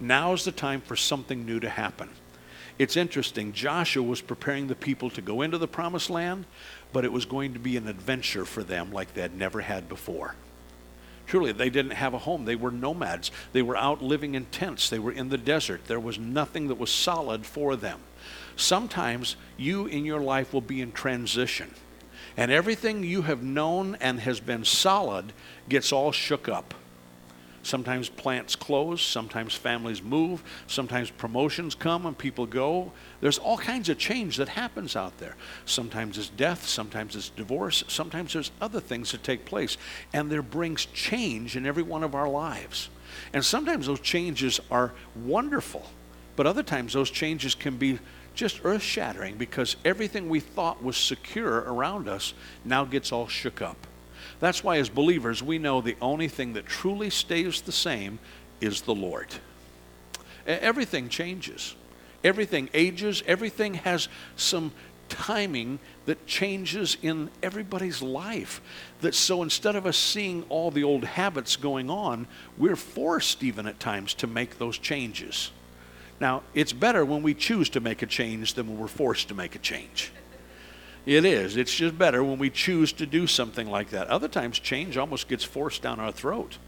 Now's the time for something new to happen. It's interesting. Joshua was preparing the people to go into the promised land, but it was going to be an adventure for them like they had never had before. Truly, they didn't have a home. They were nomads. They were out living in tents. They were in the desert. There was nothing that was solid for them. Sometimes you in your life will be in transition, and everything you have known and has been solid gets all shook up. Sometimes plants close, sometimes families move, sometimes promotions come and people go. There's all kinds of change that happens out there. Sometimes it's death, sometimes it's divorce, sometimes there's other things that take place. And there brings change in every one of our lives. And sometimes those changes are wonderful, but other times those changes can be just earth shattering because everything we thought was secure around us now gets all shook up. That's why, as believers, we know the only thing that truly stays the same is the Lord. Everything changes, everything ages, everything has some timing that changes in everybody's life. That so instead of us seeing all the old habits going on, we're forced even at times to make those changes. Now, it's better when we choose to make a change than when we're forced to make a change. It is. It's just better when we choose to do something like that. Other times, change almost gets forced down our throat.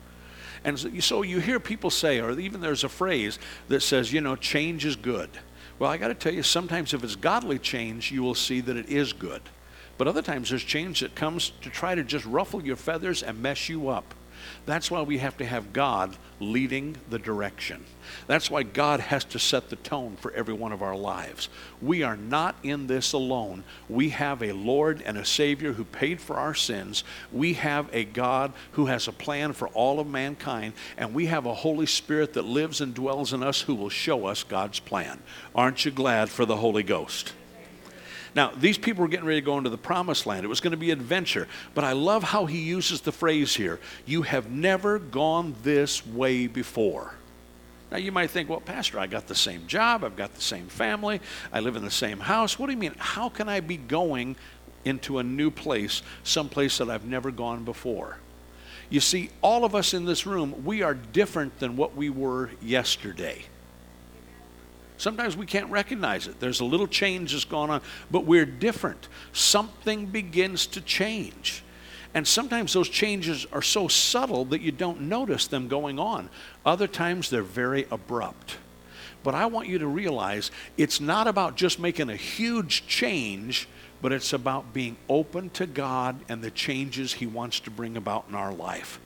And so you hear people say, or even there's a phrase that says, you know, change is good. Well, I got to tell you, sometimes if it's godly change, you will see that it is good. But other times there's change that comes to try to just ruffle your feathers and mess you up. That's why we have to have God leading the direction. That's why God has to set the tone for every one of our lives. We are not in this alone. We have a Lord and a Savior who paid for our sins. We have a God who has a plan for all of mankind. And we have a Holy Spirit that lives and dwells in us who will show us God's plan. Aren't you glad for the Holy Ghost? Now, these people were getting ready to go into the promised land. It was going to be adventure. But I love how he uses the phrase here you have never gone this way before. Now, you might think, well, Pastor, I got the same job, I've got the same family, I live in the same house. What do you mean? How can I be going into a new place, someplace that I've never gone before? You see, all of us in this room, we are different than what we were yesterday. Sometimes we can't recognize it. There's a little change that's gone on, but we're different. Something begins to change. And sometimes those changes are so subtle that you don't notice them going on. Other times they're very abrupt. But I want you to realize it's not about just making a huge change, but it's about being open to God and the changes He wants to bring about in our life.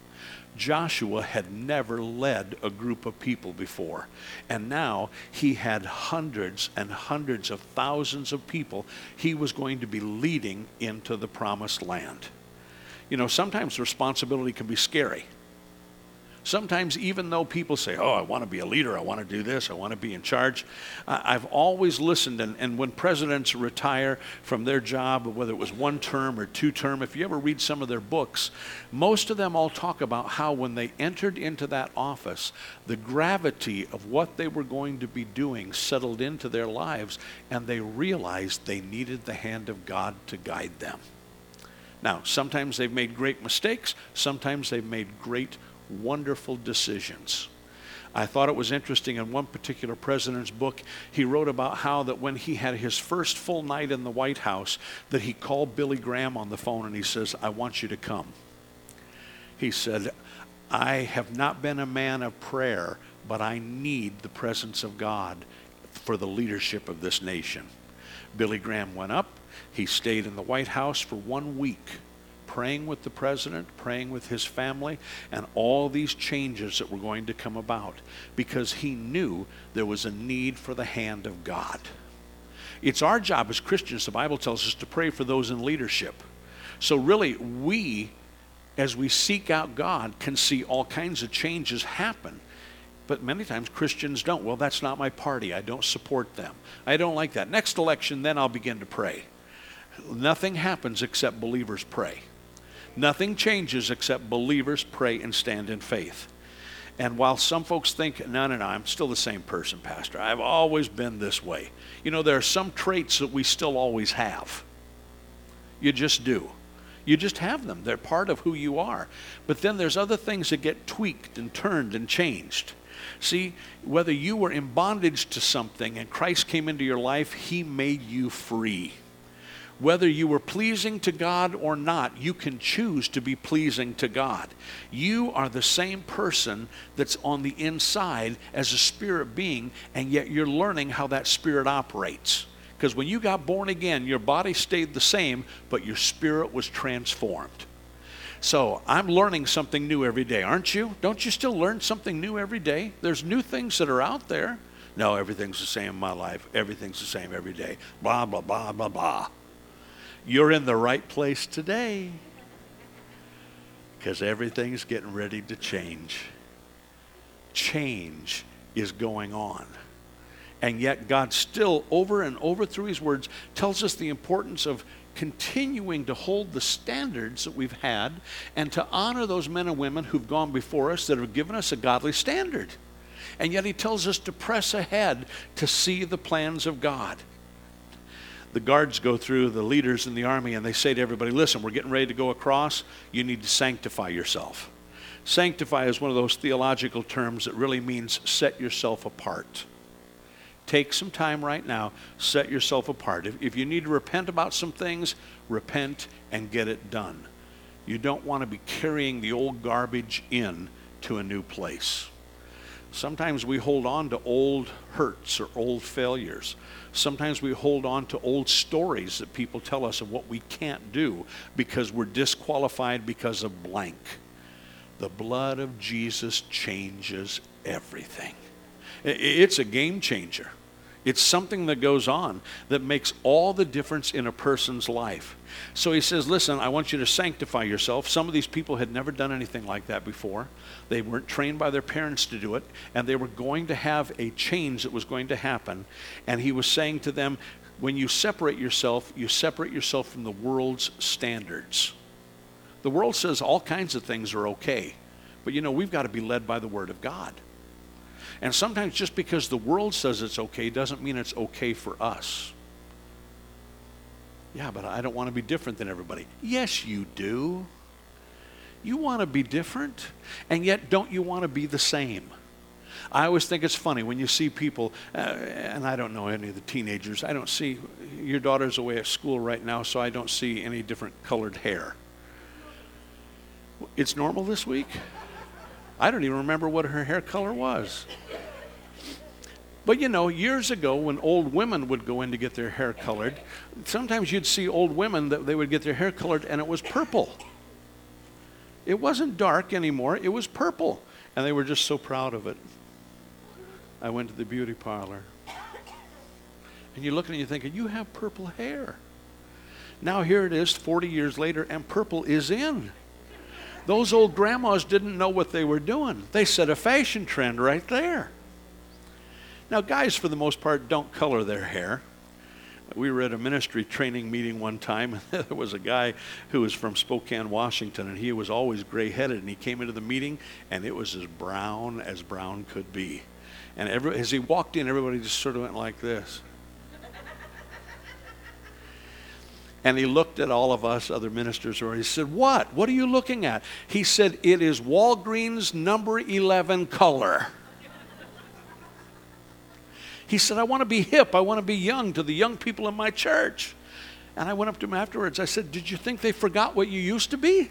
Joshua had never led a group of people before. And now he had hundreds and hundreds of thousands of people he was going to be leading into the promised land. You know, sometimes responsibility can be scary. Sometimes, even though people say, Oh, I want to be a leader, I want to do this, I want to be in charge, I've always listened. And, and when presidents retire from their job, whether it was one term or two term, if you ever read some of their books, most of them all talk about how when they entered into that office, the gravity of what they were going to be doing settled into their lives, and they realized they needed the hand of God to guide them. Now, sometimes they've made great mistakes, sometimes they've made great wonderful decisions. I thought it was interesting in one particular president's book, he wrote about how that when he had his first full night in the White House, that he called Billy Graham on the phone and he says, I want you to come. He said, I have not been a man of prayer, but I need the presence of God for the leadership of this nation. Billy Graham went up. He stayed in the White House for one week praying with the president, praying with his family, and all these changes that were going to come about because he knew there was a need for the hand of God. It's our job as Christians, the Bible tells us, to pray for those in leadership. So, really, we, as we seek out God, can see all kinds of changes happen But many times Christians don't. Well, that's not my party. I don't support them. I don't like that. Next election, then I'll begin to pray. Nothing happens except believers pray. Nothing changes except believers pray and stand in faith. And while some folks think, no, no, no, I'm still the same person, Pastor. I've always been this way. You know, there are some traits that we still always have. You just do. You just have them. They're part of who you are. But then there's other things that get tweaked and turned and changed. See, whether you were in bondage to something and Christ came into your life, He made you free. Whether you were pleasing to God or not, you can choose to be pleasing to God. You are the same person that's on the inside as a spirit being, and yet you're learning how that spirit operates. Because when you got born again, your body stayed the same, but your spirit was transformed. So I'm learning something new every day, aren't you? Don't you still learn something new every day? There's new things that are out there. No, everything's the same in my life. Everything's the same every day. Blah, blah, blah, blah, blah. You're in the right place today because everything's getting ready to change. Change is going on. And yet, God still, over and over through His words, tells us the importance of continuing to hold the standards that we've had and to honor those men and women who've gone before us that have given us a godly standard. And yet, He tells us to press ahead to see the plans of God. The guards go through the leaders in the army and they say to everybody, Listen, we're getting ready to go across. You need to sanctify yourself. Sanctify is one of those theological terms that really means set yourself apart take some time right now, set yourself apart. If, if you need to repent about some things, repent and get it done. You don't want to be carrying the old garbage in to a new place. Sometimes we hold on to old hurts or old failures. Sometimes we hold on to old stories that people tell us of what we can't do because we're disqualified because of blank. The blood of Jesus changes everything. It's a game changer. It's something that goes on that makes all the difference in a person's life. So he says, Listen, I want you to sanctify yourself. Some of these people had never done anything like that before. They weren't trained by their parents to do it, and they were going to have a change that was going to happen. And he was saying to them, When you separate yourself, you separate yourself from the world's standards. The world says all kinds of things are okay, but you know, we've got to be led by the Word of God. And sometimes just because the world says it's okay doesn't mean it's okay for us. Yeah, but I don't want to be different than everybody. Yes, you do. You want to be different, and yet don't you want to be the same? I always think it's funny when you see people, uh, and I don't know any of the teenagers. I don't see, your daughter's away at school right now, so I don't see any different colored hair. It's normal this week? I don't even remember what her hair color was. But you know, years ago when old women would go in to get their hair colored, sometimes you'd see old women that they would get their hair colored and it was purple. It wasn't dark anymore, it was purple. And they were just so proud of it. I went to the beauty parlor. And you're looking and you're thinking, you have purple hair. Now here it is 40 years later and purple is in. Those old grandmas didn't know what they were doing. They set a fashion trend right there. Now, guys, for the most part, don't color their hair. We were at a ministry training meeting one time, and there was a guy who was from Spokane, Washington, and he was always gray headed. And he came into the meeting, and it was as brown as brown could be. And every, as he walked in, everybody just sort of went like this. And he looked at all of us other ministers, or he said, What? What are you looking at? He said, It is Walgreens number 11 color. He said, I want to be hip. I want to be young to the young people in my church. And I went up to him afterwards. I said, Did you think they forgot what you used to be?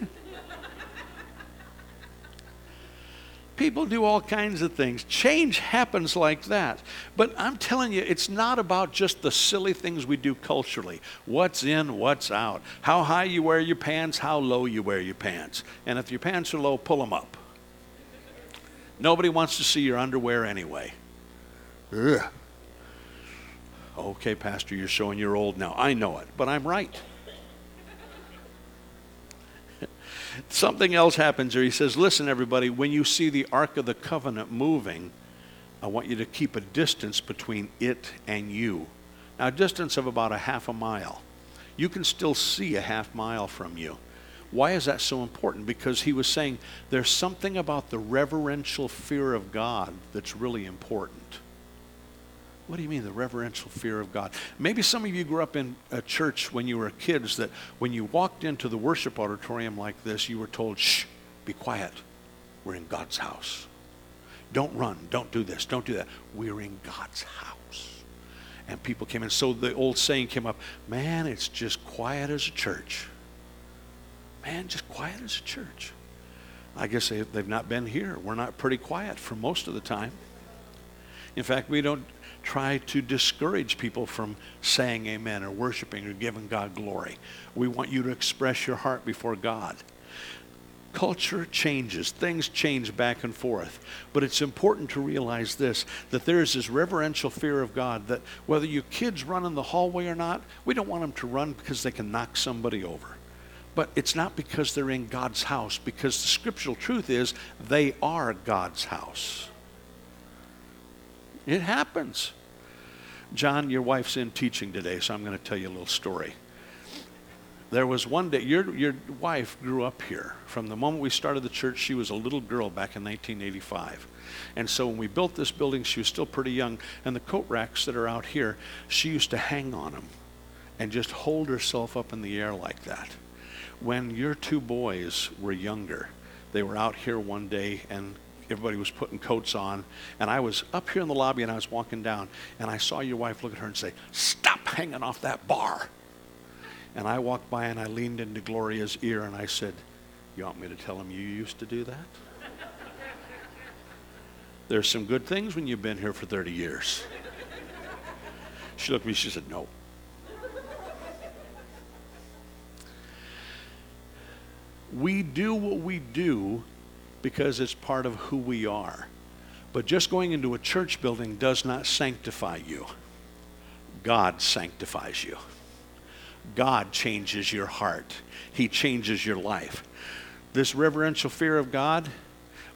People do all kinds of things. Change happens like that. But I'm telling you, it's not about just the silly things we do culturally. What's in, what's out. How high you wear your pants, how low you wear your pants. And if your pants are low, pull them up. Nobody wants to see your underwear anyway. Ugh. Okay, Pastor, you're showing you're old now. I know it, but I'm right. Something else happens here. He says, Listen, everybody, when you see the Ark of the Covenant moving, I want you to keep a distance between it and you. Now, a distance of about a half a mile. You can still see a half mile from you. Why is that so important? Because he was saying there's something about the reverential fear of God that's really important. What do you mean, the reverential fear of God? Maybe some of you grew up in a church when you were kids that when you walked into the worship auditorium like this, you were told, shh, be quiet. We're in God's house. Don't run. Don't do this. Don't do that. We're in God's house. And people came in. So the old saying came up man, it's just quiet as a church. Man, just quiet as a church. I guess they, they've not been here. We're not pretty quiet for most of the time. In fact, we don't try to discourage people from saying amen or worshiping or giving God glory. We want you to express your heart before God. Culture changes, things change back and forth. But it's important to realize this that there is this reverential fear of God that whether your kids run in the hallway or not, we don't want them to run because they can knock somebody over. But it's not because they're in God's house, because the scriptural truth is they are God's house. It happens. John, your wife's in teaching today, so I'm going to tell you a little story. There was one day, your, your wife grew up here. From the moment we started the church, she was a little girl back in 1985. And so when we built this building, she was still pretty young. And the coat racks that are out here, she used to hang on them and just hold herself up in the air like that. When your two boys were younger, they were out here one day and everybody was putting coats on. And I was up here in the lobby and I was walking down and I saw your wife look at her and say, Stop hanging off that bar. And I walked by and I leaned into Gloria's ear and I said, You want me to tell him you used to do that? There's some good things when you've been here for 30 years. She looked at me, she said, No. We do what we do because it's part of who we are. But just going into a church building does not sanctify you. God sanctifies you. God changes your heart. He changes your life. This reverential fear of God,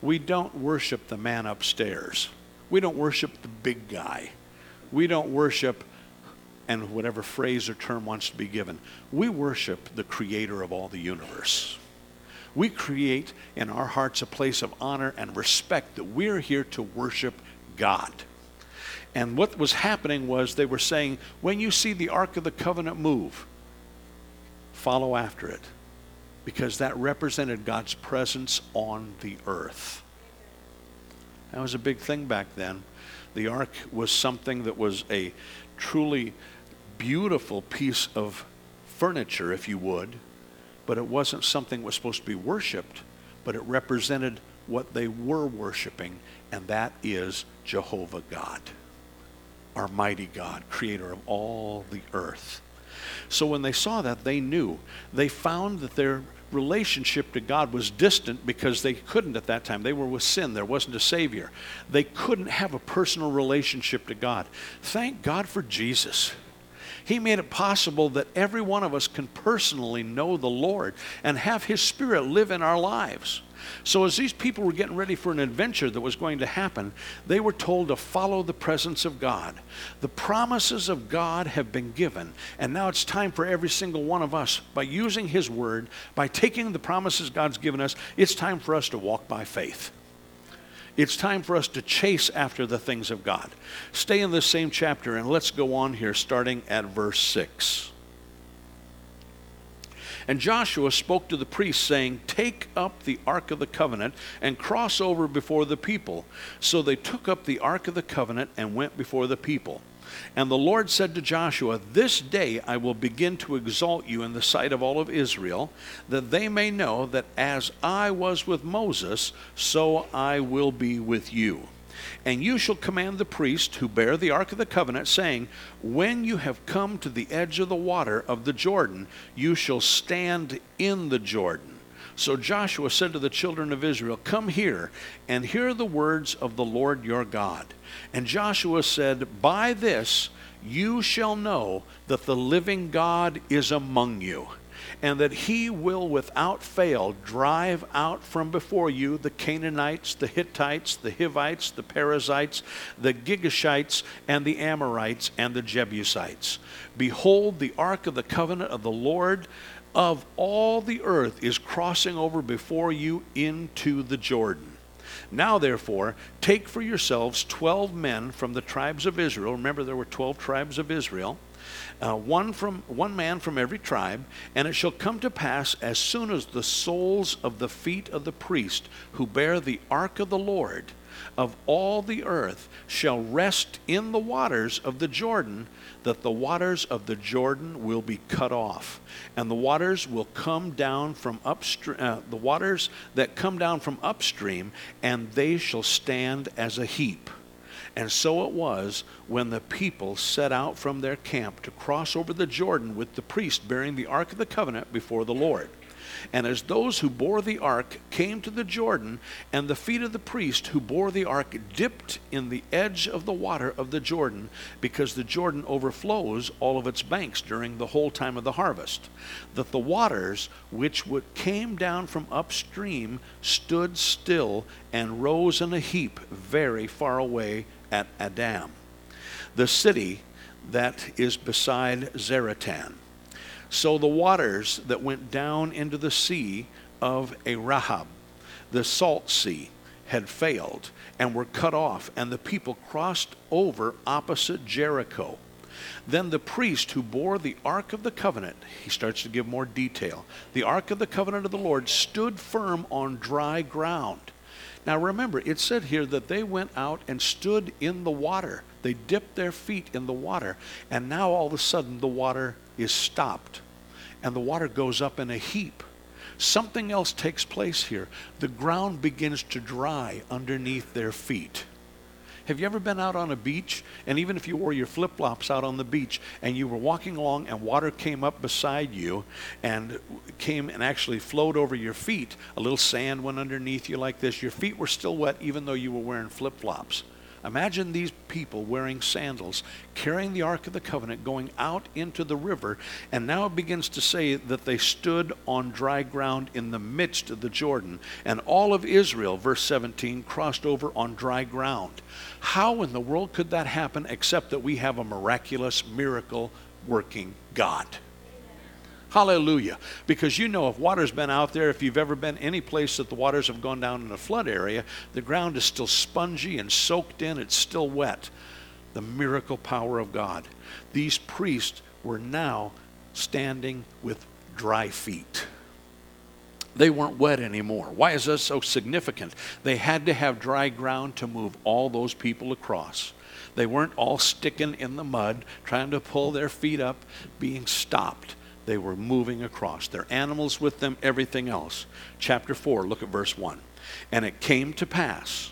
we don't worship the man upstairs. We don't worship the big guy. We don't worship, and whatever phrase or term wants to be given, we worship the creator of all the universe. We create in our hearts a place of honor and respect that we're here to worship God. And what was happening was they were saying, when you see the Ark of the Covenant move, follow after it. Because that represented God's presence on the earth. That was a big thing back then. The ark was something that was a truly beautiful piece of furniture, if you would, but it wasn't something that was supposed to be worshiped, but it represented what they were worshiping, and that is Jehovah God, our mighty God, creator of all the earth. So when they saw that, they knew. They found that their relationship to God was distant because they couldn't at that time. They were with sin, there wasn't a Savior. They couldn't have a personal relationship to God. Thank God for Jesus. He made it possible that every one of us can personally know the Lord and have His Spirit live in our lives. So, as these people were getting ready for an adventure that was going to happen, they were told to follow the presence of God. The promises of God have been given, and now it's time for every single one of us, by using His Word, by taking the promises God's given us, it's time for us to walk by faith. It's time for us to chase after the things of God. Stay in this same chapter and let's go on here, starting at verse 6. And Joshua spoke to the priests, saying, Take up the ark of the covenant and cross over before the people. So they took up the ark of the covenant and went before the people. And the Lord said to Joshua, This day I will begin to exalt you in the sight of all of Israel, that they may know that as I was with Moses, so I will be with you. And you shall command the priest who bear the ark of the covenant, saying, When you have come to the edge of the water of the Jordan, you shall stand in the Jordan. So Joshua said to the children of Israel, Come here and hear the words of the Lord your God. And Joshua said, By this you shall know that the living God is among you, and that he will without fail drive out from before you the Canaanites, the Hittites, the Hivites, the Perizzites, the Girgashites, and the Amorites, and the Jebusites. Behold, the ark of the covenant of the Lord of all the earth is crossing over before you into the Jordan. Now, therefore, take for yourselves twelve men from the tribes of Israel. Remember, there were twelve tribes of Israel. Uh, one from one man from every tribe, and it shall come to pass as soon as the soles of the feet of the priest who bear the ark of the Lord of all the earth shall rest in the waters of the Jordan, that the waters of the Jordan will be cut off, and the waters will come down from upstream, uh, the waters that come down from upstream, and they shall stand as a heap. And so it was when the people set out from their camp to cross over the Jordan with the priest bearing the Ark of the Covenant before the Lord. And as those who bore the ark came to the Jordan, and the feet of the priest who bore the ark dipped in the edge of the water of the Jordan, because the Jordan overflows all of its banks during the whole time of the harvest, that the waters which would, came down from upstream stood still and rose in a heap very far away at Adam, the city that is beside Zaretan. So the waters that went down into the sea of Arahab, the salt sea, had failed and were cut off, and the people crossed over opposite Jericho. Then the priest who bore the Ark of the Covenant, he starts to give more detail. The Ark of the Covenant of the Lord stood firm on dry ground. Now remember, it said here that they went out and stood in the water. They dipped their feet in the water, and now all of a sudden the water is stopped and the water goes up in a heap. Something else takes place here. The ground begins to dry underneath their feet. Have you ever been out on a beach? And even if you wore your flip flops out on the beach and you were walking along and water came up beside you and came and actually flowed over your feet, a little sand went underneath you like this, your feet were still wet even though you were wearing flip flops. Imagine these people wearing sandals, carrying the Ark of the Covenant, going out into the river, and now it begins to say that they stood on dry ground in the midst of the Jordan. And all of Israel, verse 17, crossed over on dry ground. How in the world could that happen except that we have a miraculous, miracle working God? Hallelujah. Because you know, if water's been out there, if you've ever been any place that the waters have gone down in a flood area, the ground is still spongy and soaked in, it's still wet. The miracle power of God. These priests were now standing with dry feet. They weren't wet anymore. Why is this so significant? They had to have dry ground to move all those people across. They weren't all sticking in the mud, trying to pull their feet up, being stopped they were moving across. Their animals with them, everything else. Chapter 4, look at verse 1. And it came to pass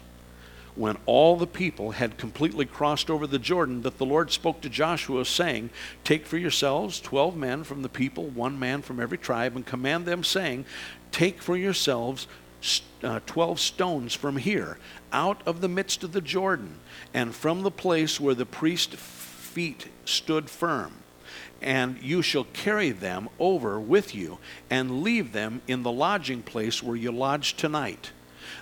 when all the people had completely crossed over the Jordan that the Lord spoke to Joshua, saying, Take for yourselves twelve men from the people, one man from every tribe, and command them, saying, Take for yourselves uh, twelve stones from here, out of the midst of the Jordan, and from the place where the priest's feet stood firm and you shall carry them over with you and leave them in the lodging place where you lodge tonight.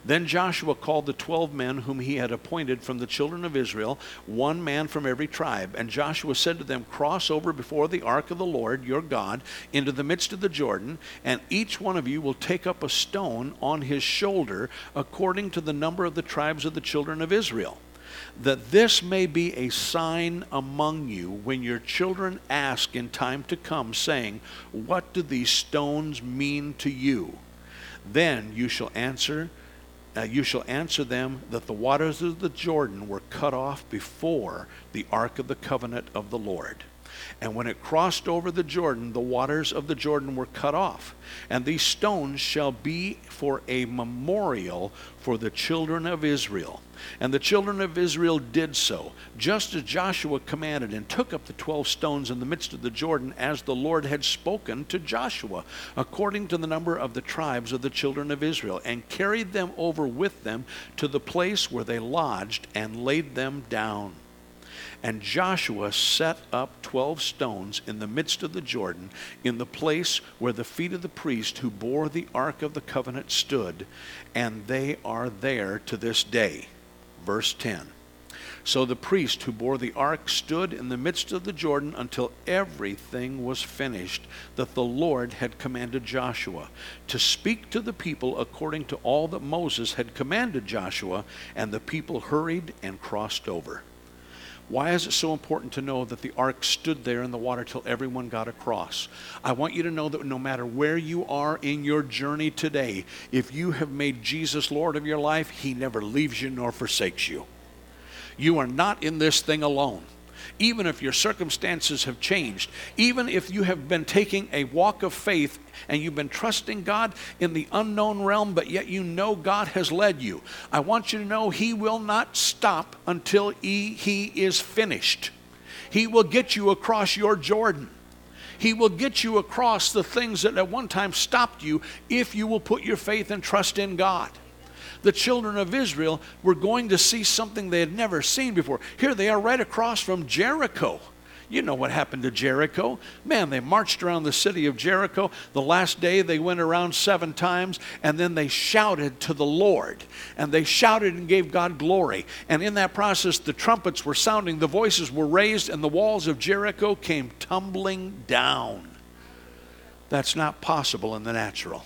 Then Joshua called the twelve men whom he had appointed from the children of Israel, one man from every tribe. And Joshua said to them, Cross over before the ark of the Lord your God into the midst of the Jordan, and each one of you will take up a stone on his shoulder according to the number of the tribes of the children of Israel that this may be a sign among you when your children ask in time to come, saying, What do these stones mean to you? Then you shall answer. Uh, you shall answer them that the waters of the Jordan were cut off before the ark of the covenant of the Lord. And when it crossed over the Jordan, the waters of the Jordan were cut off. And these stones shall be for a memorial for the children of Israel. And the children of Israel did so, just as Joshua commanded, and took up the twelve stones in the midst of the Jordan, as the Lord had spoken to Joshua, according to the number of the tribes of the children of Israel, and carried them over with them to the place where they lodged, and laid them down. And Joshua set up 12 stones in the midst of the Jordan, in the place where the feet of the priest who bore the ark of the covenant stood, and they are there to this day. Verse 10. So the priest who bore the ark stood in the midst of the Jordan until everything was finished that the Lord had commanded Joshua to speak to the people according to all that Moses had commanded Joshua, and the people hurried and crossed over. Why is it so important to know that the ark stood there in the water till everyone got across? I want you to know that no matter where you are in your journey today, if you have made Jesus Lord of your life, He never leaves you nor forsakes you. You are not in this thing alone even if your circumstances have changed, even if you have been taking a walk of faith and you've been trusting God in the unknown realm, but yet you know God has led you, I want you to know He will not stop until He, he is finished. He will get you across your Jordan. He will get you across the things that at one time stopped you if you will put your faith and trust in God the children of Israel were going to see something they had never seen before. Here they are right across from Jericho. You know what happened to Jericho. Man, they marched around the city of Jericho. The last day they went around seven times and then they shouted to the Lord. And they shouted and gave God glory. And in that process, the trumpets were sounding, the voices were raised, and the walls of Jericho came tumbling down. That's not possible in the natural.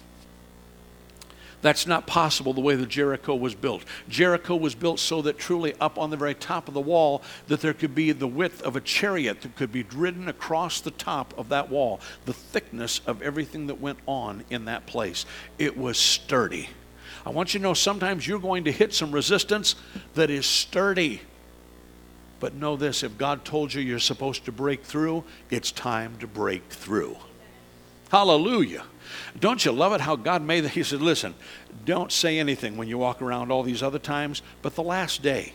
That's not possible the way that Jericho was built. Jericho was built so that truly up on the very top of the wall that there could be the width of a chariot that could be ridden across the top of that wall. The thickness of everything that went on in that place. It was sturdy. I want you to know sometimes you're going to hit some resistance that is sturdy. But know this if God told you you're supposed to break through, it's time to break through. Hallelujah. Don't you love it how God made that? He said, listen, don't say anything when you walk around all these other times, but the last day.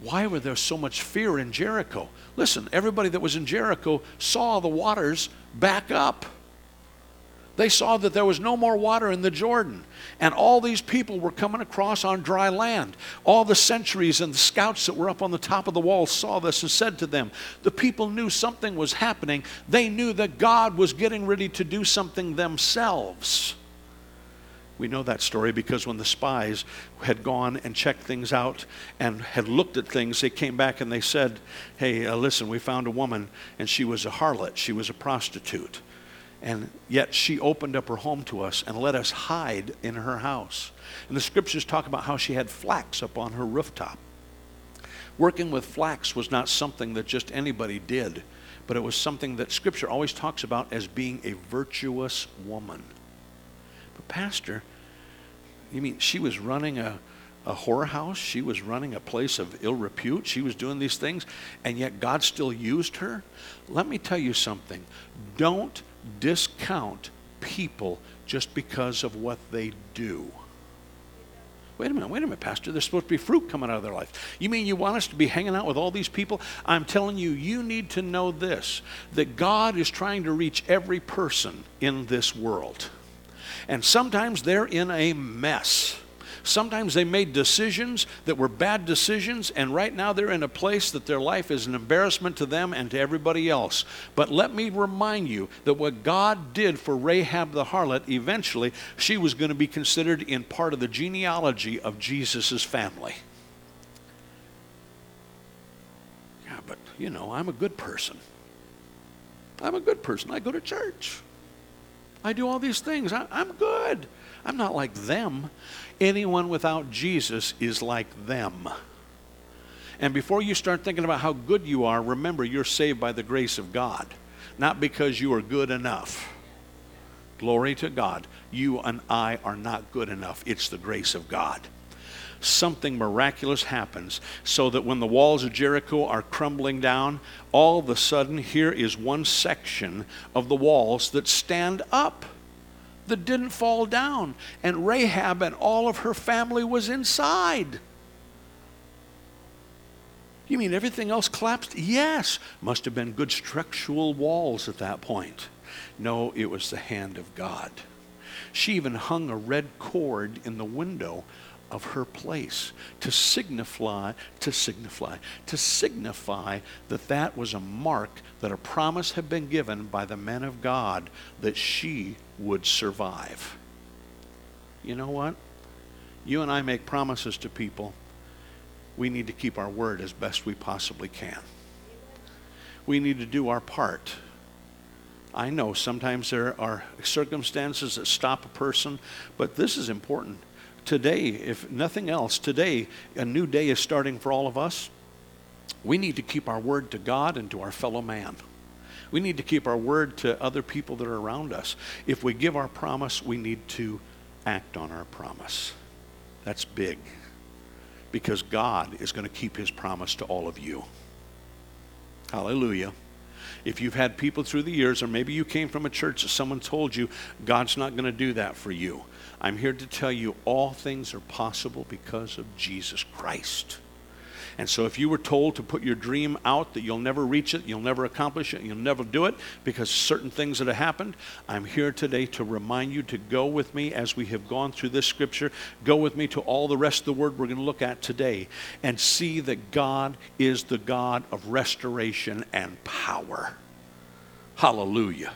Why were there so much fear in Jericho? Listen, everybody that was in Jericho saw the waters back up. They saw that there was no more water in the Jordan. And all these people were coming across on dry land. All the sentries and the scouts that were up on the top of the wall saw this and said to them, The people knew something was happening. They knew that God was getting ready to do something themselves. We know that story because when the spies had gone and checked things out and had looked at things, they came back and they said, Hey, uh, listen, we found a woman and she was a harlot, she was a prostitute. And yet she opened up her home to us and let us hide in her house. And the scriptures talk about how she had flax up on her rooftop. Working with flax was not something that just anybody did, but it was something that scripture always talks about as being a virtuous woman. But, Pastor, you mean she was running a, a whorehouse? She was running a place of ill repute? She was doing these things, and yet God still used her? Let me tell you something. Don't discount people just because of what they do. Wait a minute, wait a minute, Pastor. There's supposed to be fruit coming out of their life. You mean you want us to be hanging out with all these people? I'm telling you, you need to know this that God is trying to reach every person in this world. And sometimes they're in a mess. Sometimes they made decisions that were bad decisions, and right now they're in a place that their life is an embarrassment to them and to everybody else. But let me remind you that what God did for Rahab the harlot, eventually, she was going to be considered in part of the genealogy of Jesus' family. Yeah, but you know, I'm a good person. I'm a good person. I go to church. I do all these things. I, am good. I'm not like them. Anyone without Jesus is like them. And before you start thinking about how good you are, remember you're saved by the grace of God, not because you are good enough. Glory to God. You and I are not good enough. It's the grace of God. Something miraculous happens so that when the walls of Jericho are crumbling down, all of a sudden here is one section of the walls that stand up that didn't fall down. And Rahab and all of her family was inside. You mean everything else collapsed? Yes. Must have been good structural walls at that point. No, it was the hand of God. She even hung a red cord in the window of her place to signify to signify to signify that that was a mark that a promise had been given by the men of God that she would survive. You know what? You and I make promises to people. We need to keep our word as best we possibly can. We need to do our part. I know sometimes there are circumstances that stop a person, but this is important. Today, if nothing else, today, a new day is starting for all of us. We need to keep our word to God and to our fellow man. We need to keep our word to other people that are around us. If we give our promise, we need to act on our promise. That's big because God is going to keep his promise to all of you. Hallelujah. If you've had people through the years, or maybe you came from a church that someone told you, God's not going to do that for you. I'm here to tell you all things are possible because of Jesus Christ. And so if you were told to put your dream out that you'll never reach it, you'll never accomplish it, you'll never do it because certain things that have happened, I'm here today to remind you to go with me as we have gone through this scripture. Go with me to all the rest of the word we're going to look at today and see that God is the God of restoration and power. Hallelujah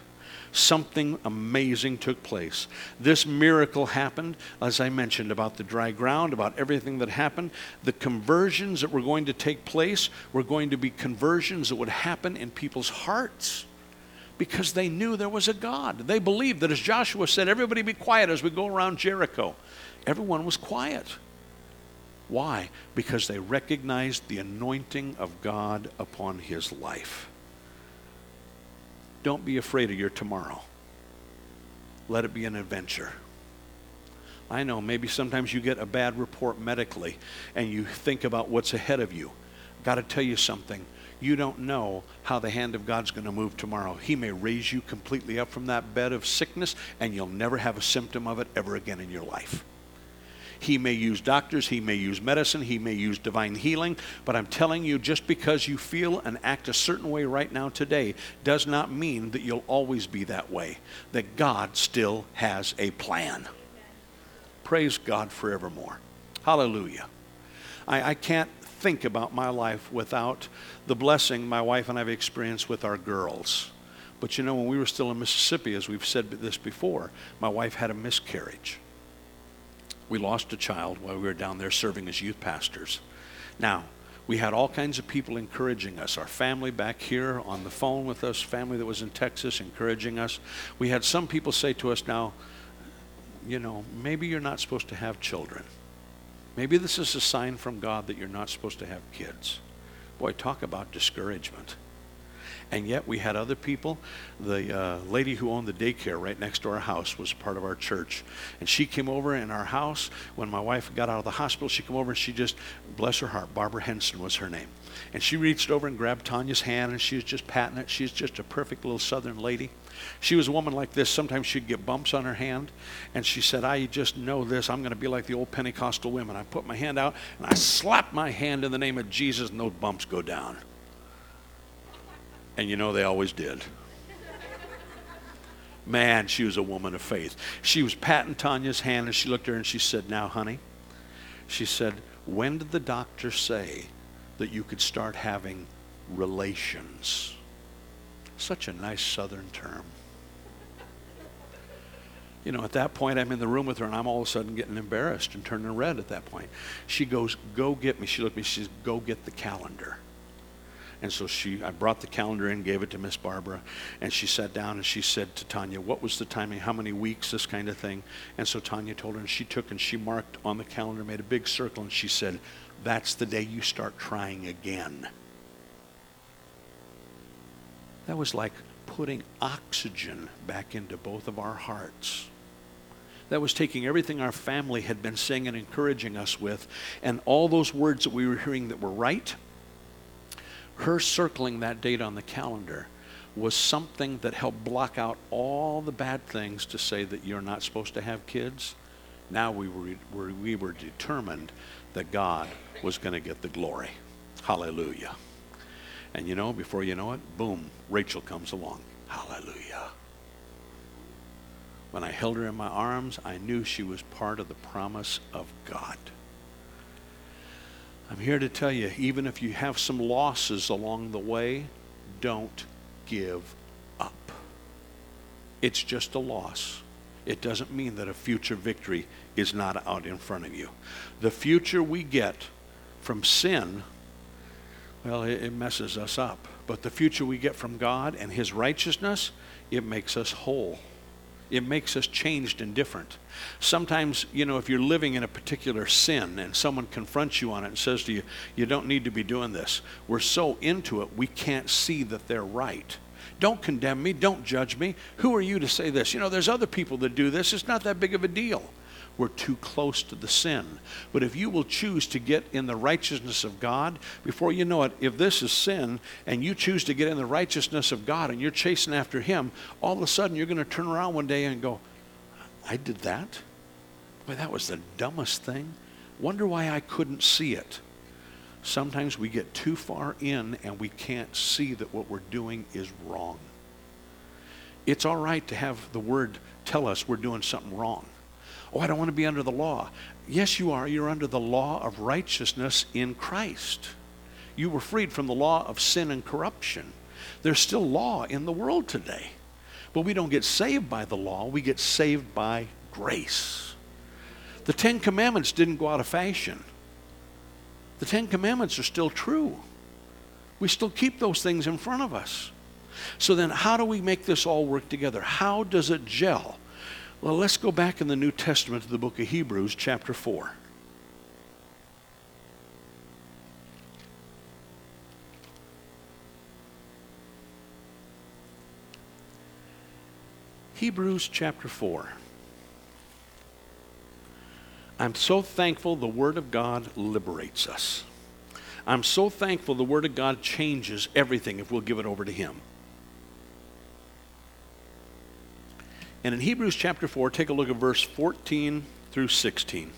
something amazing took place. This miracle happened, as I mentioned, about the dry ground, about everything that happened. The conversions that were going to take place were going to be conversions that would happen in people's hearts because they knew there was a God. They believed that, as Joshua said, everybody be quiet as we go around Jericho. Everyone was quiet. Why? Because they recognized the anointing of God upon his life. Don't be afraid of your tomorrow. Let it be an adventure. I know maybe sometimes you get a bad report medically and you think about what's ahead of you. Got to tell you something. You don't know how the hand of God's going to move tomorrow. He may raise you completely up from that bed of sickness and you'll never have a symptom of it ever again in your life. He may use doctors, he may use medicine, he may use divine healing, but I'm telling you, just because you feel and act a certain way right now today does not mean that you'll always be that way, that God still has a plan. Praise God forevermore. Hallelujah. I, I can't think about my life without the blessing my wife and I have experienced with our girls. But you know, when we were still in Mississippi, as we've said this before, my wife had a miscarriage we lost a child while we were down there serving as youth pastors. Now, we had all kinds of people encouraging us. Our family back here on the phone with us, family that was in Texas encouraging us. We had some people say to us, now, you know, maybe you're not supposed to have children. Maybe this is a sign from God that you're not supposed to have kids. Boy, talk about discouragement and yet we had other people. The uh, lady who owned the daycare right next to our house was part of our church, and she came over in our house when my wife got out of the hospital. She came over and she just, bless her heart, Barbara Henson was her name, and she reached over and grabbed Tanya's hand and she was just patting it. She's just a perfect little Southern lady. She was a woman like this. Sometimes she'd get bumps on her hand, and she said, I just know this. I'm going to be like the old Pentecostal women. I put my hand out and I slap my hand in the name of Jesus, and those bumps go down. And you know they always did. Man, she was a woman of faith. She was patting Tanya's hand and she looked at her and she said, Now, honey, she said, When did the doctor say that you could start having relations? Such a nice southern term. You know, at that point, I'm in the room with her and I'm all of a sudden getting embarrassed and turning red at that point. She goes, Go get me. She looked at me, she says, Go get the calendar. And so she, I brought the calendar in, gave it to Miss Barbara, and she sat down and she said to Tanya, "What was the timing? How many weeks? This kind of thing." And so Tanya told her, and she took and she marked on the calendar, made a big circle, and she said, "That's the day you start trying again." That was like putting oxygen back into both of our hearts. That was taking everything our family had been saying and encouraging us with, and all those words that we were hearing that were right her circling that date on the calendar was something that helped block out all the bad things to say that you're not supposed to have kids. Now we were, we were determined that God was going to get the glory. Hallelujah. And you know, before you know it, boom, Rachel comes along. Hallelujah. When I held her in my arms, I knew she was part of the promise of God. I'm here to tell you, even if you have some losses along the way, don't give up. It's just a loss. It doesn't mean that a future victory is not out in front of you. The future we get from sin, well, it, messes us up. But the future we get from God and His righteousness, it makes us whole. It makes us changed and different. Sometimes, you know, if you're living in a particular sin and someone confronts you on it and says to you, you don't need to be doing this, we're so into it, we can't see that they're right. Don't condemn me. Don't judge me. Who are you to say this? You know, there's other people that do this. It's not that big of a deal we're too close to the sin. But if you will choose to get in the righteousness of God, before you know it, if this is sin and you choose to get in the righteousness of God and you're chasing after Him, all of a sudden you're going to turn around one day and go, I did that? Boy, that was the dumbest thing. Wonder why I couldn't see it. Sometimes we get too far in and we can't see that what we're doing is wrong. It's all right to have the word tell us we're doing something wrong. Oh, I don't want to be under the law. Yes, you are. You're under the law of righteousness in Christ. You were freed from the law of sin and corruption. There's still law in the world today. But we don't get saved by the law, we get saved by grace. The Ten Commandments didn't go out of fashion. The Ten Commandments are still true. We still keep those things in front of us. So then, how do we make this all work together? How does it gel? Well, let's go back in the New Testament to the book of Hebrews, chapter 4. Hebrews chapter 4. I'm so thankful the Word of God liberates us. I'm so thankful the Word of God changes everything if we'll give it over to Him. And in Hebrews chapter 4, take a look at verse 14 through 16.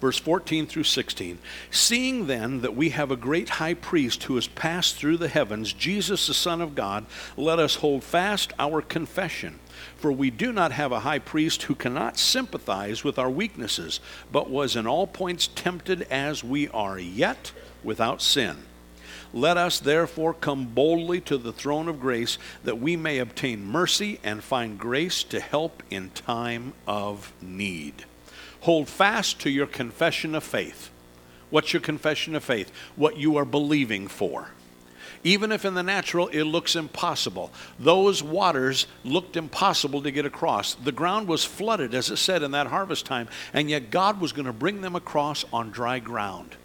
Verse 14 through 16. Seeing then that we have a great high priest who has passed through the heavens, Jesus the Son of God, let us hold fast our confession. For we do not have a high priest who cannot sympathize with our weaknesses, but was in all points tempted as we are, yet without sin. Let us therefore come boldly to the throne of grace that we may obtain mercy and find grace to help in time of need. Hold fast to your confession of faith. What's your confession of faith? What you are believing for. Even if in the natural it looks impossible, those waters looked impossible to get across. The ground was flooded, as it said in that harvest time, and yet God was going to bring them across on dry ground.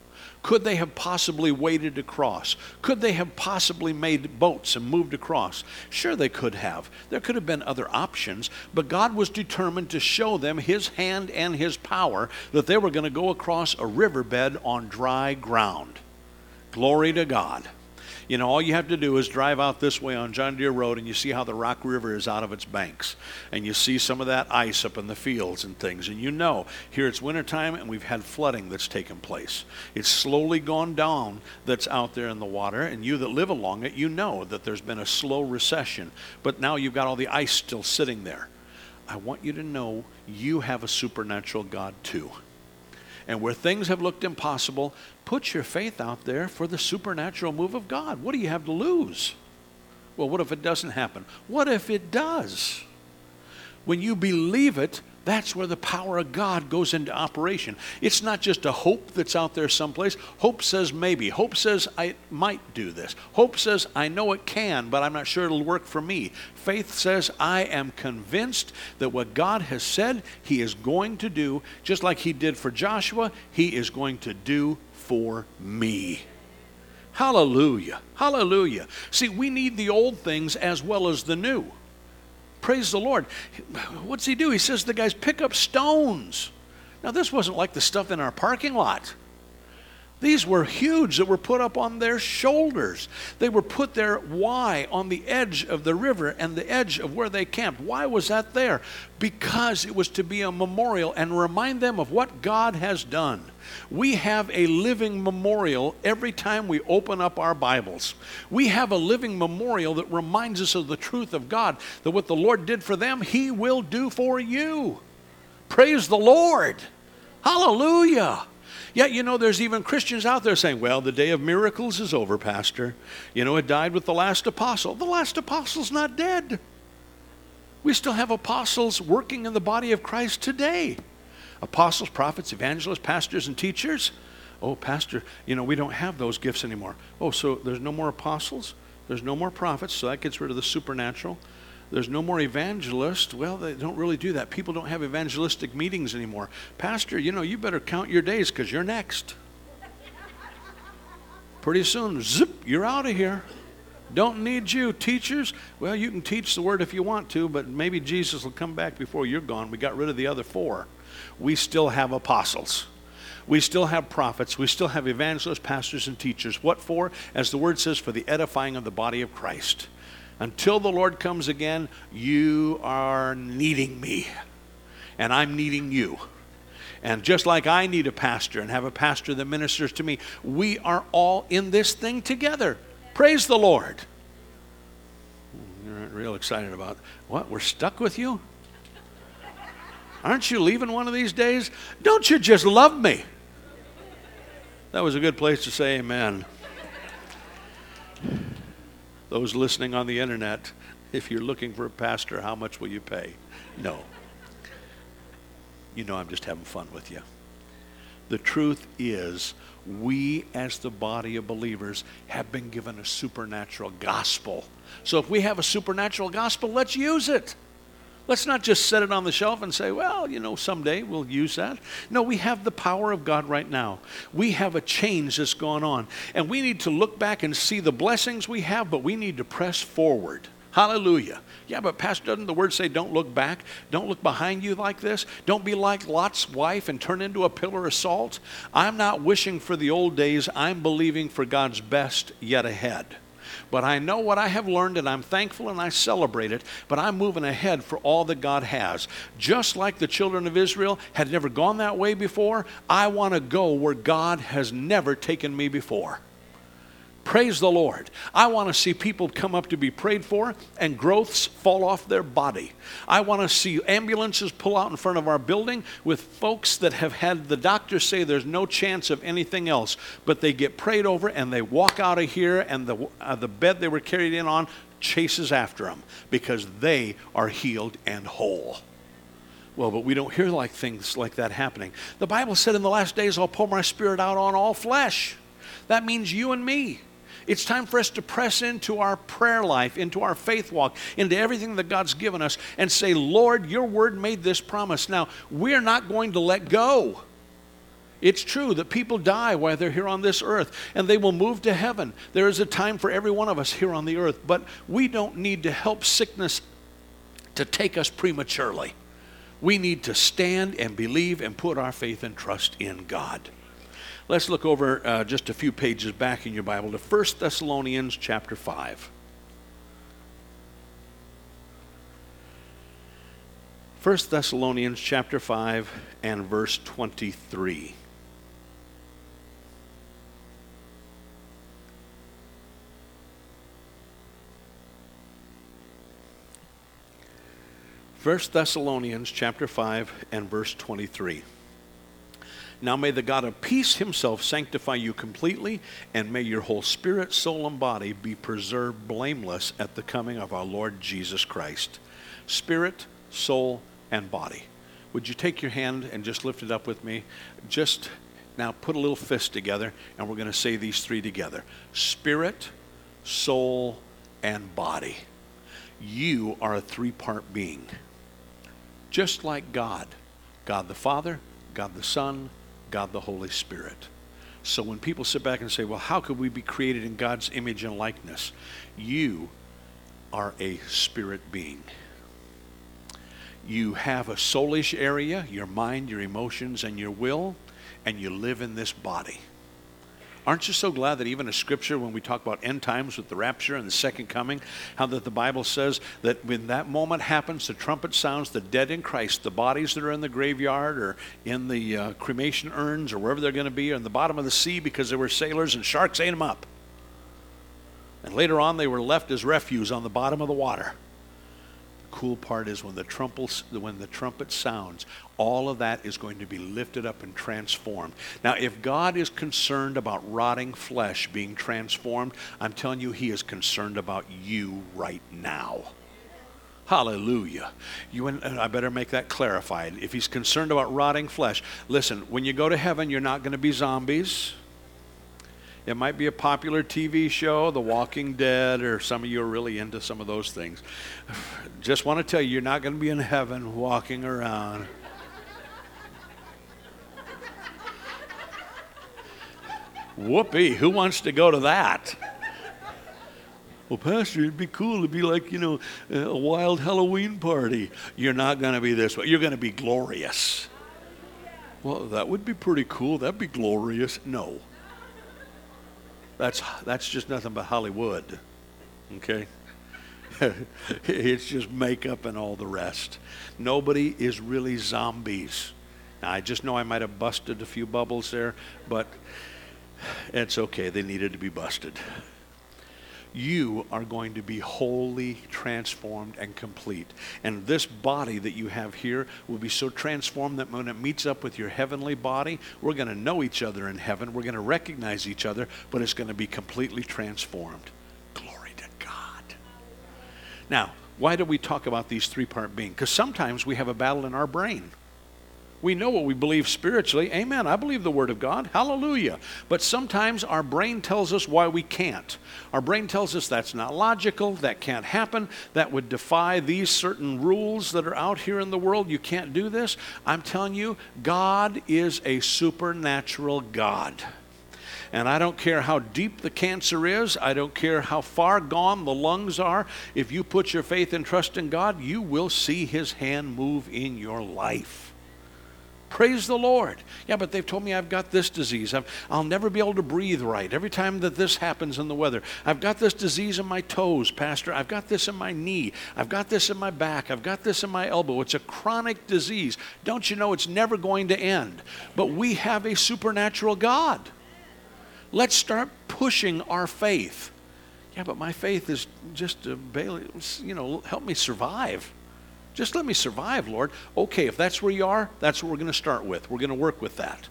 Could they have possibly waded across? Could they have possibly made boats and moved across? Sure, they could have. There could have been other options, but God was determined to show them His hand and His power that they were going to go across a riverbed on dry ground. Glory to God. You know, all you have to do is drive out this way on John Deere Road and you see how the Rock River is out of its banks. And you see some of that ice up in the fields and things. And you know, here it's wintertime and we've had flooding that's taken place. It's slowly gone down that's out there in the water. And you that live along it, you know that there's been a slow recession. But now you've got all the ice still sitting there. I want you to know you have a supernatural God too. And where things have looked impossible, put your faith out there for the supernatural move of God. What do you have to lose? Well, what if it doesn't happen? What if it does? When you believe it, that's where the power of God goes into operation. It's not just a hope that's out there someplace. Hope says maybe. Hope says I might do this. Hope says I know it can, but I'm not sure it'll work for me. Faith says I am convinced that what God has said He is going to do, just like He did for Joshua, He is going to do for me. Hallelujah. Hallelujah. See, we need the old things as well as the new. Praise the Lord. What's he do? He says the guys pick up stones. Now, this wasn't like the stuff in our parking lot. These were huge that were put up on their shoulders. They were put there. Why? On the edge of the river and the edge of where they camped. Why was that there? Because it was to be a memorial and remind them of what God has done. We have a living memorial every time we open up our Bibles. We have a living memorial that reminds us of the truth of God, that what the Lord did for them, He will do for you. Praise the Lord. Hallelujah. Yet, you know, there's even Christians out there saying, well, the day of miracles is over, Pastor. You know, it died with the last apostle. The last apostle's not dead. We still have apostles working in the body of Christ today apostles, prophets, evangelists, pastors, and teachers. Oh, Pastor, you know, we don't have those gifts anymore. Oh, so there's no more apostles? There's no more prophets, so that gets rid of the supernatural. There's no more evangelists. Well, they don't really do that. People don't have evangelistic meetings anymore. Pastor, you know, you better count your days because you're next. Pretty soon, zip, you're out of here. Don't need you. Teachers, well, you can teach the word if you want to, but maybe Jesus will come back before you're gone. We got rid of the other four. We still have apostles. We still have prophets. We still have evangelists, pastors, and teachers. What for? As the word says, for the edifying of the body of Christ. Until the Lord comes again, you are needing me, and I'm needing you. And just like I need a pastor and have a pastor that ministers to me, we are all in this thing together. Praise the Lord. You're real excited about what? We're stuck with you? Aren't you leaving one of these days? Don't you just love me? That was a good place to say amen. Those listening on the internet, if you're looking for a pastor, how much will you pay? No. You know, I'm just having fun with you. The truth is, we as the body of believers have been given a supernatural gospel. So if we have a supernatural gospel, let's use it. Let's not just set it on the shelf and say, well, you know, someday we'll use that. No, we have the power of God right now. We have a change that's gone on. And we need to look back and see the blessings we have, but we need to press forward. Hallelujah. Yeah, but Pastor, doesn't the word say don't look back? Don't look behind you like this? Don't be like Lot's wife and turn into a pillar of salt? I'm not wishing for the old days. I'm believing for God's best yet ahead. But I know what I have learned and I'm thankful and I celebrate it. But I'm moving ahead for all that God has. Just like the children of Israel had never gone that way before, I want to go where God has never taken me before. Praise the Lord. I want to see people come up to be prayed for and growths fall off their body. I want to see ambulances pull out in front of our building with folks that have had the doctors say there's no chance of anything else, but they get prayed over and they walk out of here and the, uh, the bed they were carried in on chases after them because they are healed and whole. Well, but we don't hear like things like that happening. The Bible said in the last days I'll pour my spirit out on all flesh. That means you and me. It's time for us to press into our prayer life, into our faith walk, into everything that God's given us and say, Lord, your word made this promise. Now, we're not going to let go. It's true that people die while they're here on this earth and they will move to heaven. There is a time for every one of us here on the earth, but we don't need to help sickness to take us prematurely. We need to stand and believe and put our faith and trust in God. Let's look over uh, just a few pages back in your Bible to 1 Thessalonians chapter 5. 1 Thessalonians chapter 5 and verse 23. First Thessalonians chapter 5 and verse 23. Now may the God of peace himself sanctify you completely, and may your whole spirit, soul, and body be preserved blameless at the coming of our Lord Jesus Christ. Spirit, soul, and body. Would you take your hand and just lift it up with me? Just now put a little fist together, and we're going to say these three together Spirit, soul, and body. You are a three part being, just like God God the Father, God the Son, God the Holy Spirit. So when people sit back and say, well, how could we be created in God's image and likeness? You are a spirit being. You have a soulish area, your mind, your emotions, and your will, and you live in this body. Aren't you so glad that even a scripture, when we talk about end times with the rapture and the second coming, how that the Bible says that when that moment happens, the trumpet sounds, the dead in Christ, the bodies that are in the graveyard or in the uh, cremation urns or wherever they're going to be, or in the bottom of the sea because they were sailors and sharks ate them up. And later on, they were left as refuse on the bottom of the water. Cool part is when the trumpet when the trumpet sounds, all of that is going to be lifted up and transformed. Now, if God is concerned about rotting flesh being transformed, I'm telling you, He is concerned about you right now. Hallelujah. You and I better make that clarified. If he's concerned about rotting flesh, listen, when you go to heaven, you're not going to be zombies. It might be a popular TV show, The Walking Dead, or some of you are really into some of those things. Just want to tell you, you're not going to be in heaven walking around. Whoopee, who wants to go to that? Well, Pastor, it'd be cool to be like, you know, a wild Halloween party. You're not going to be this way. You're going to be glorious. Well, that would be pretty cool. That'd be glorious. No. That's, that's just nothing but Hollywood. Okay? it's just makeup and all the rest. Nobody is really zombies. Now, I just know I might have busted a few bubbles there, but it's okay. They needed to be busted you are going to be wholly transformed and complete. And this body that you have here will be so transformed that when it meets up with your heavenly body, we're going to know each other in heaven. We're going to recognize each other, but it's going to be completely transformed. Glory to God. Now, why do we talk about these three part being? Because sometimes we have a battle in our brain. We know what we believe spiritually. Amen. I believe the Word of God. Hallelujah. But sometimes our brain tells us why we can't. Our brain tells us that's not logical, that can't happen, that would defy these certain rules that are out here in the world. You can't do this. I'm telling you, God is a supernatural God. And I don't care how deep the cancer is, I don't care how far gone the lungs are. If you put your faith and trust in God, you will see His hand move in your life. Praise the Lord. Yeah, but they've told me I've got this disease. i will never be able to breathe right every time that this happens in the weather. I've got this disease in my toes, Pastor. I've got this in my knee. I've got this in my back. I've got this in my elbow. It's a chronic disease. Don't you know it's never going to end? But we have a supernatural God. Let's start pushing our faith. Yeah, but my faith is just to, you know, help me survive. Just let me survive, Lord. Okay, if that's where you are, that's what we're going to start with. We're going to work with that.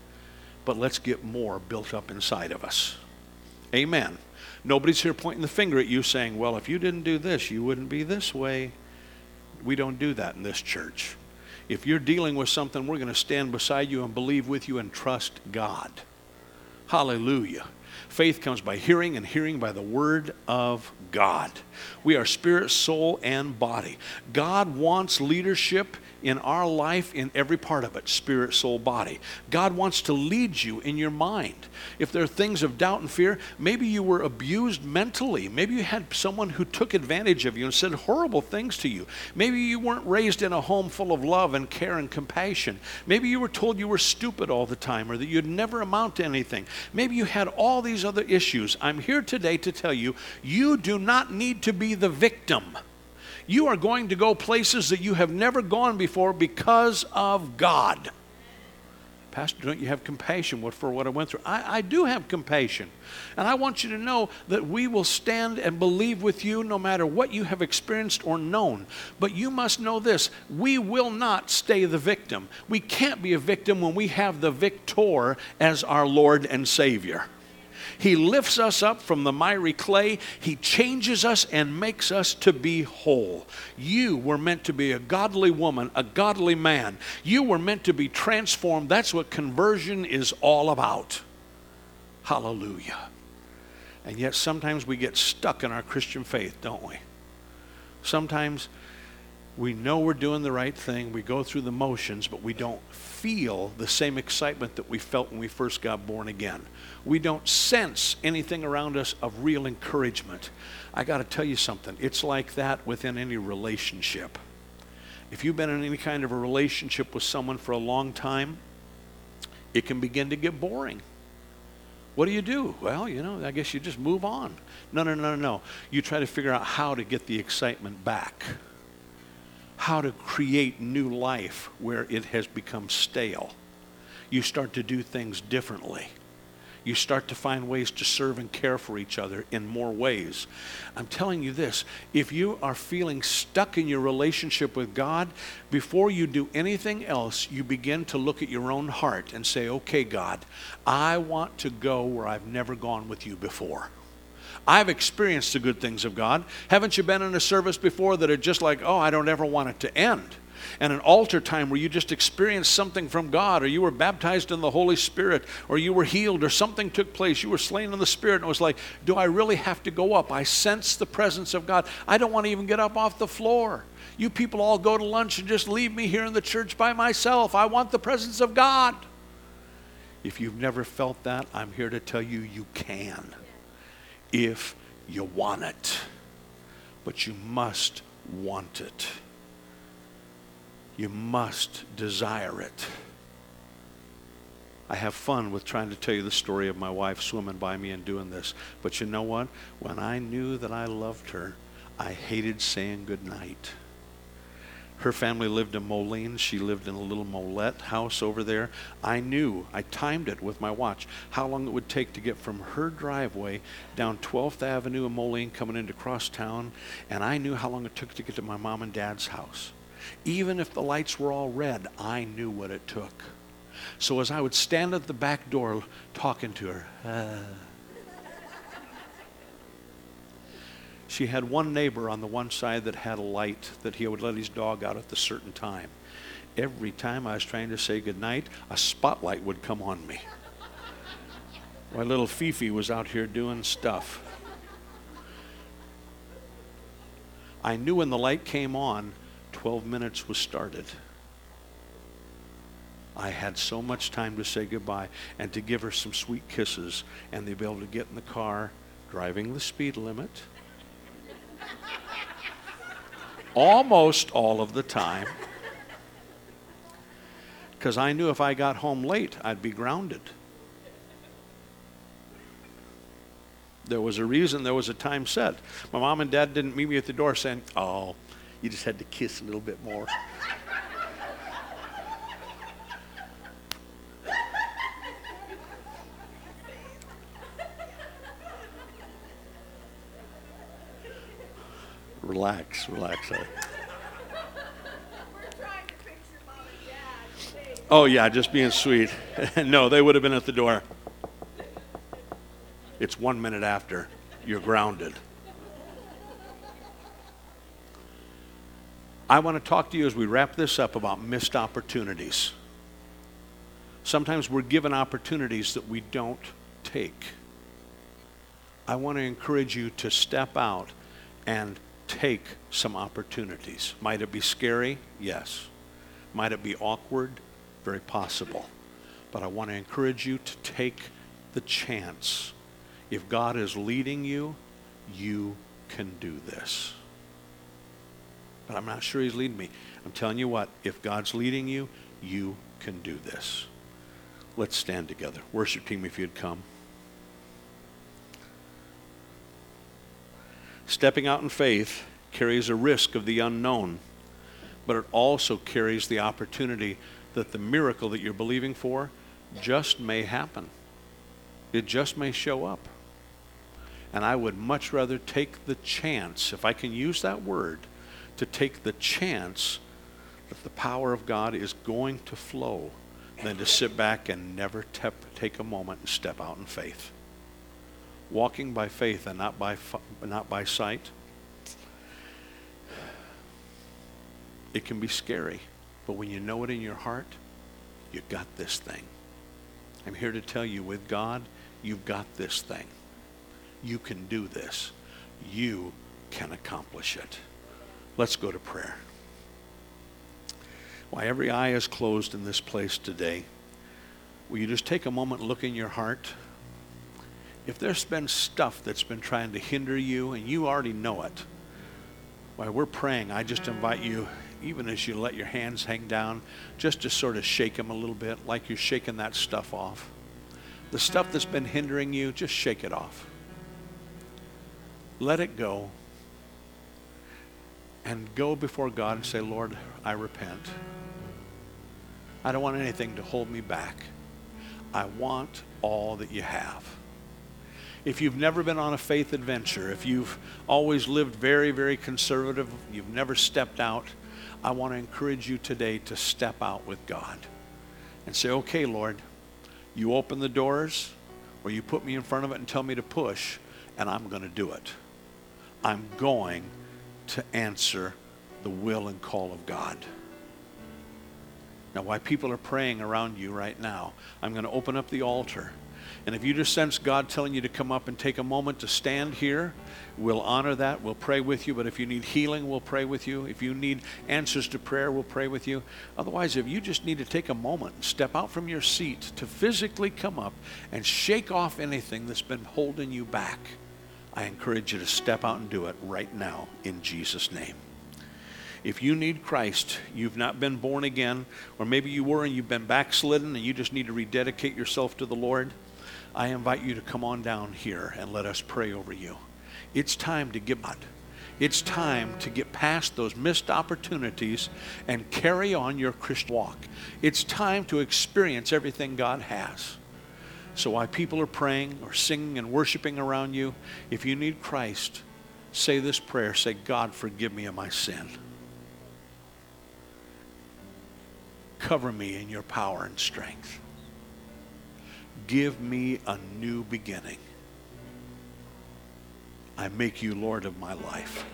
But let's get more built up inside of us. Amen. Nobody's here pointing the finger at you saying, well, if you didn't do this, you wouldn't be this way. We don't do that in this church. If you're dealing with something, we're going to stand beside you and believe with you and trust God. Hallelujah. Faith comes by hearing, and hearing by the Word of God. We are spirit, soul, and body. God wants leadership in our life in every part of it spirit, soul, body. God wants to lead you in your mind. If there are things of doubt and fear, maybe you were abused mentally. Maybe you had someone who took advantage of you and said horrible things to you. Maybe you weren't raised in a home full of love and care and compassion. Maybe you were told you were stupid all the time or that you'd never amount to anything. Maybe you had all these other issues. I'm here today to tell you you do not need to be the victim. You are going to go places that you have never gone before because of God. Pastor, don't you have compassion for what I went through? I, I, do have compassion. And I want you to know that we will stand and believe with you no matter what you have experienced or known. But you must know this we will not stay the victim. We can't be a victim when we have the victor as our Lord and Savior. He lifts us up from the miry clay. He changes us and makes us to be whole. You were meant to be a godly woman, a godly man. You were meant to be transformed. That's what conversion is all about. Hallelujah. And yet sometimes we get stuck in our Christian faith, don't we? Sometimes we know we're doing the right thing, we go through the motions, but we don't feel the same excitement that we felt when we first got born again we don't sense anything around us of real encouragement. I got to tell you something. It's like that within any relationship. If you've been in any kind of a relationship with someone for a long time, it can begin to get boring. What do you do? Well, you know, I guess you just move on. No, no, no, no. No. You try to figure out how to get the excitement back, how to create new life where it has become stale. You start to do things differently You start to find ways to serve and care for each other in more ways. I'm telling you this if you are feeling stuck in your relationship with God, before you do anything else, you begin to look at your own heart and say, okay, God, I want to go where I've never gone with you before. I've experienced the good things of God. Haven't you been in a service before that are just like, oh, I don't ever want it to end? And an altar time where you just experienced something from God, or you were baptized in the Holy Spirit, or you were healed, or something took place, you were slain in the Spirit, and it was like, do I really have to go up? I sense the presence of God. I don't want to even get up off the floor. You people all go to lunch and just leave me here in the church by myself. I want the presence of God. If you've never felt that, I'm here to tell you you can if you want it. But you must want it. You must desire it. I have fun with trying to tell you the story of my wife swimming by me and doing this. But you know what? When I knew that I loved her, I hated saying goodnight. Her family lived in Moline. She lived in a little Molette house over there. I knew, I timed it with my watch, how long it would take to get from her driveway down 12th Avenue in Moline coming into crosstown, and I knew how long it took to get to my mom and dad's house. Even if the lights were all red, I knew what it took. So as I would stand at the back door talking to her, uh, she had one neighbor on the one side that had a light that he would let his dog out at the certain time. Every time I was trying to say goodnight, a spotlight would come on me. My little Fifi was out here doing stuff. I knew when the light came on, 12 minutes was started. I had so much time to say goodbye and to give her some sweet kisses and to be able to get in the car driving the speed limit almost all of the time because I knew if I got home late, I'd be grounded. There was a reason, there was a time set. My mom and dad didn't meet me at the door saying, Oh, you just had to kiss a little bit more. relax, relax. Oh, yeah, just being sweet. no, they would have been at the door. It's one minute after. You're grounded. I want to talk to you as we wrap this up about missed opportunities. Sometimes we're given opportunities that we don't take. I want to encourage you to step out and take some opportunities. Might it be scary? Yes. Might it be awkward? Very possible. But I want to encourage you to take the chance. If God is leading you, you can do this. But I'm not sure He's leading me. I'm telling you what, if God's leading you, you can do this. Let's stand together. Worship team, if you'd come. Stepping out in faith carries a risk of the unknown, but it also carries the opportunity that the miracle that you're believing for just may happen. It just may show up. And I would much rather take the chance, if I can use that word, to take the chance that the power of God is going to flow than to sit back and never take a moment and step out in faith walking by faith and not by, not by sight, it can be scary. But when you know it in your heart, you've got this thing. I'm here to tell you with God, you've got this thing. You can do this. You can accomplish it. Let's go to prayer. While every eye is closed in this place today, will you just take a moment look in your heart? if there's been stuff that's been trying to hinder you and you already know it, while we're praying, I just invite you, even as you let your hands hang down, just to sort of shake them a little bit, like you're shaking that stuff off. The stuff that's been hindering you, just shake it off. Let it go. And go before God and say, Lord, I repent. I don't want anything to hold me back. I want all that you have. If you've never been on a faith adventure, if you've always lived very, very conservative, you've never stepped out, I want to encourage you today to step out with God and say, okay, Lord, you open the doors or you put me in front of it and tell me to push, and I'm going to do it. I'm going to answer the will and call of God. Now, while people are praying around you right now, I'm going to open up the altar. And if you just sense God telling you to come up and take a moment to stand here, we'll honor that. We'll pray with you. But if you need healing, we'll pray with you. If you need answers to prayer, we'll pray with you. Otherwise, if you just need to take a moment and step out from your seat to physically come up and shake off anything that's been holding you back, I encourage you to step out and do it right now in Jesus' name. If you need Christ, you've not been born again, or maybe you were and you've been backslidden and you just need to rededicate yourself to the Lord, I invite you to come on down here and let us pray over you. It's time to give up. It's time to get past those missed opportunities and carry on your Christian walk. It's time to experience everything God has. So while people are praying or singing and worshiping around you, if you need Christ, say this prayer. Say, God, forgive me of my sin. Cover me in your power and strength. Give me a new beginning. I make you Lord of my life.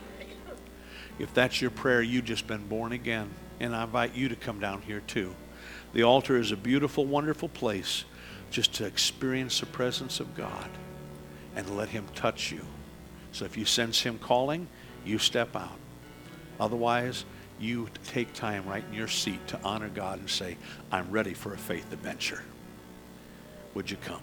If that's your prayer, you've just been born again. And I invite you to come down here too. The altar is a beautiful, wonderful place just to experience the presence of God and let Him touch you. So if you sense Him calling, you step out. Otherwise, you take time right in your seat to honor God and say, I'm ready for a faith adventure. Would you come?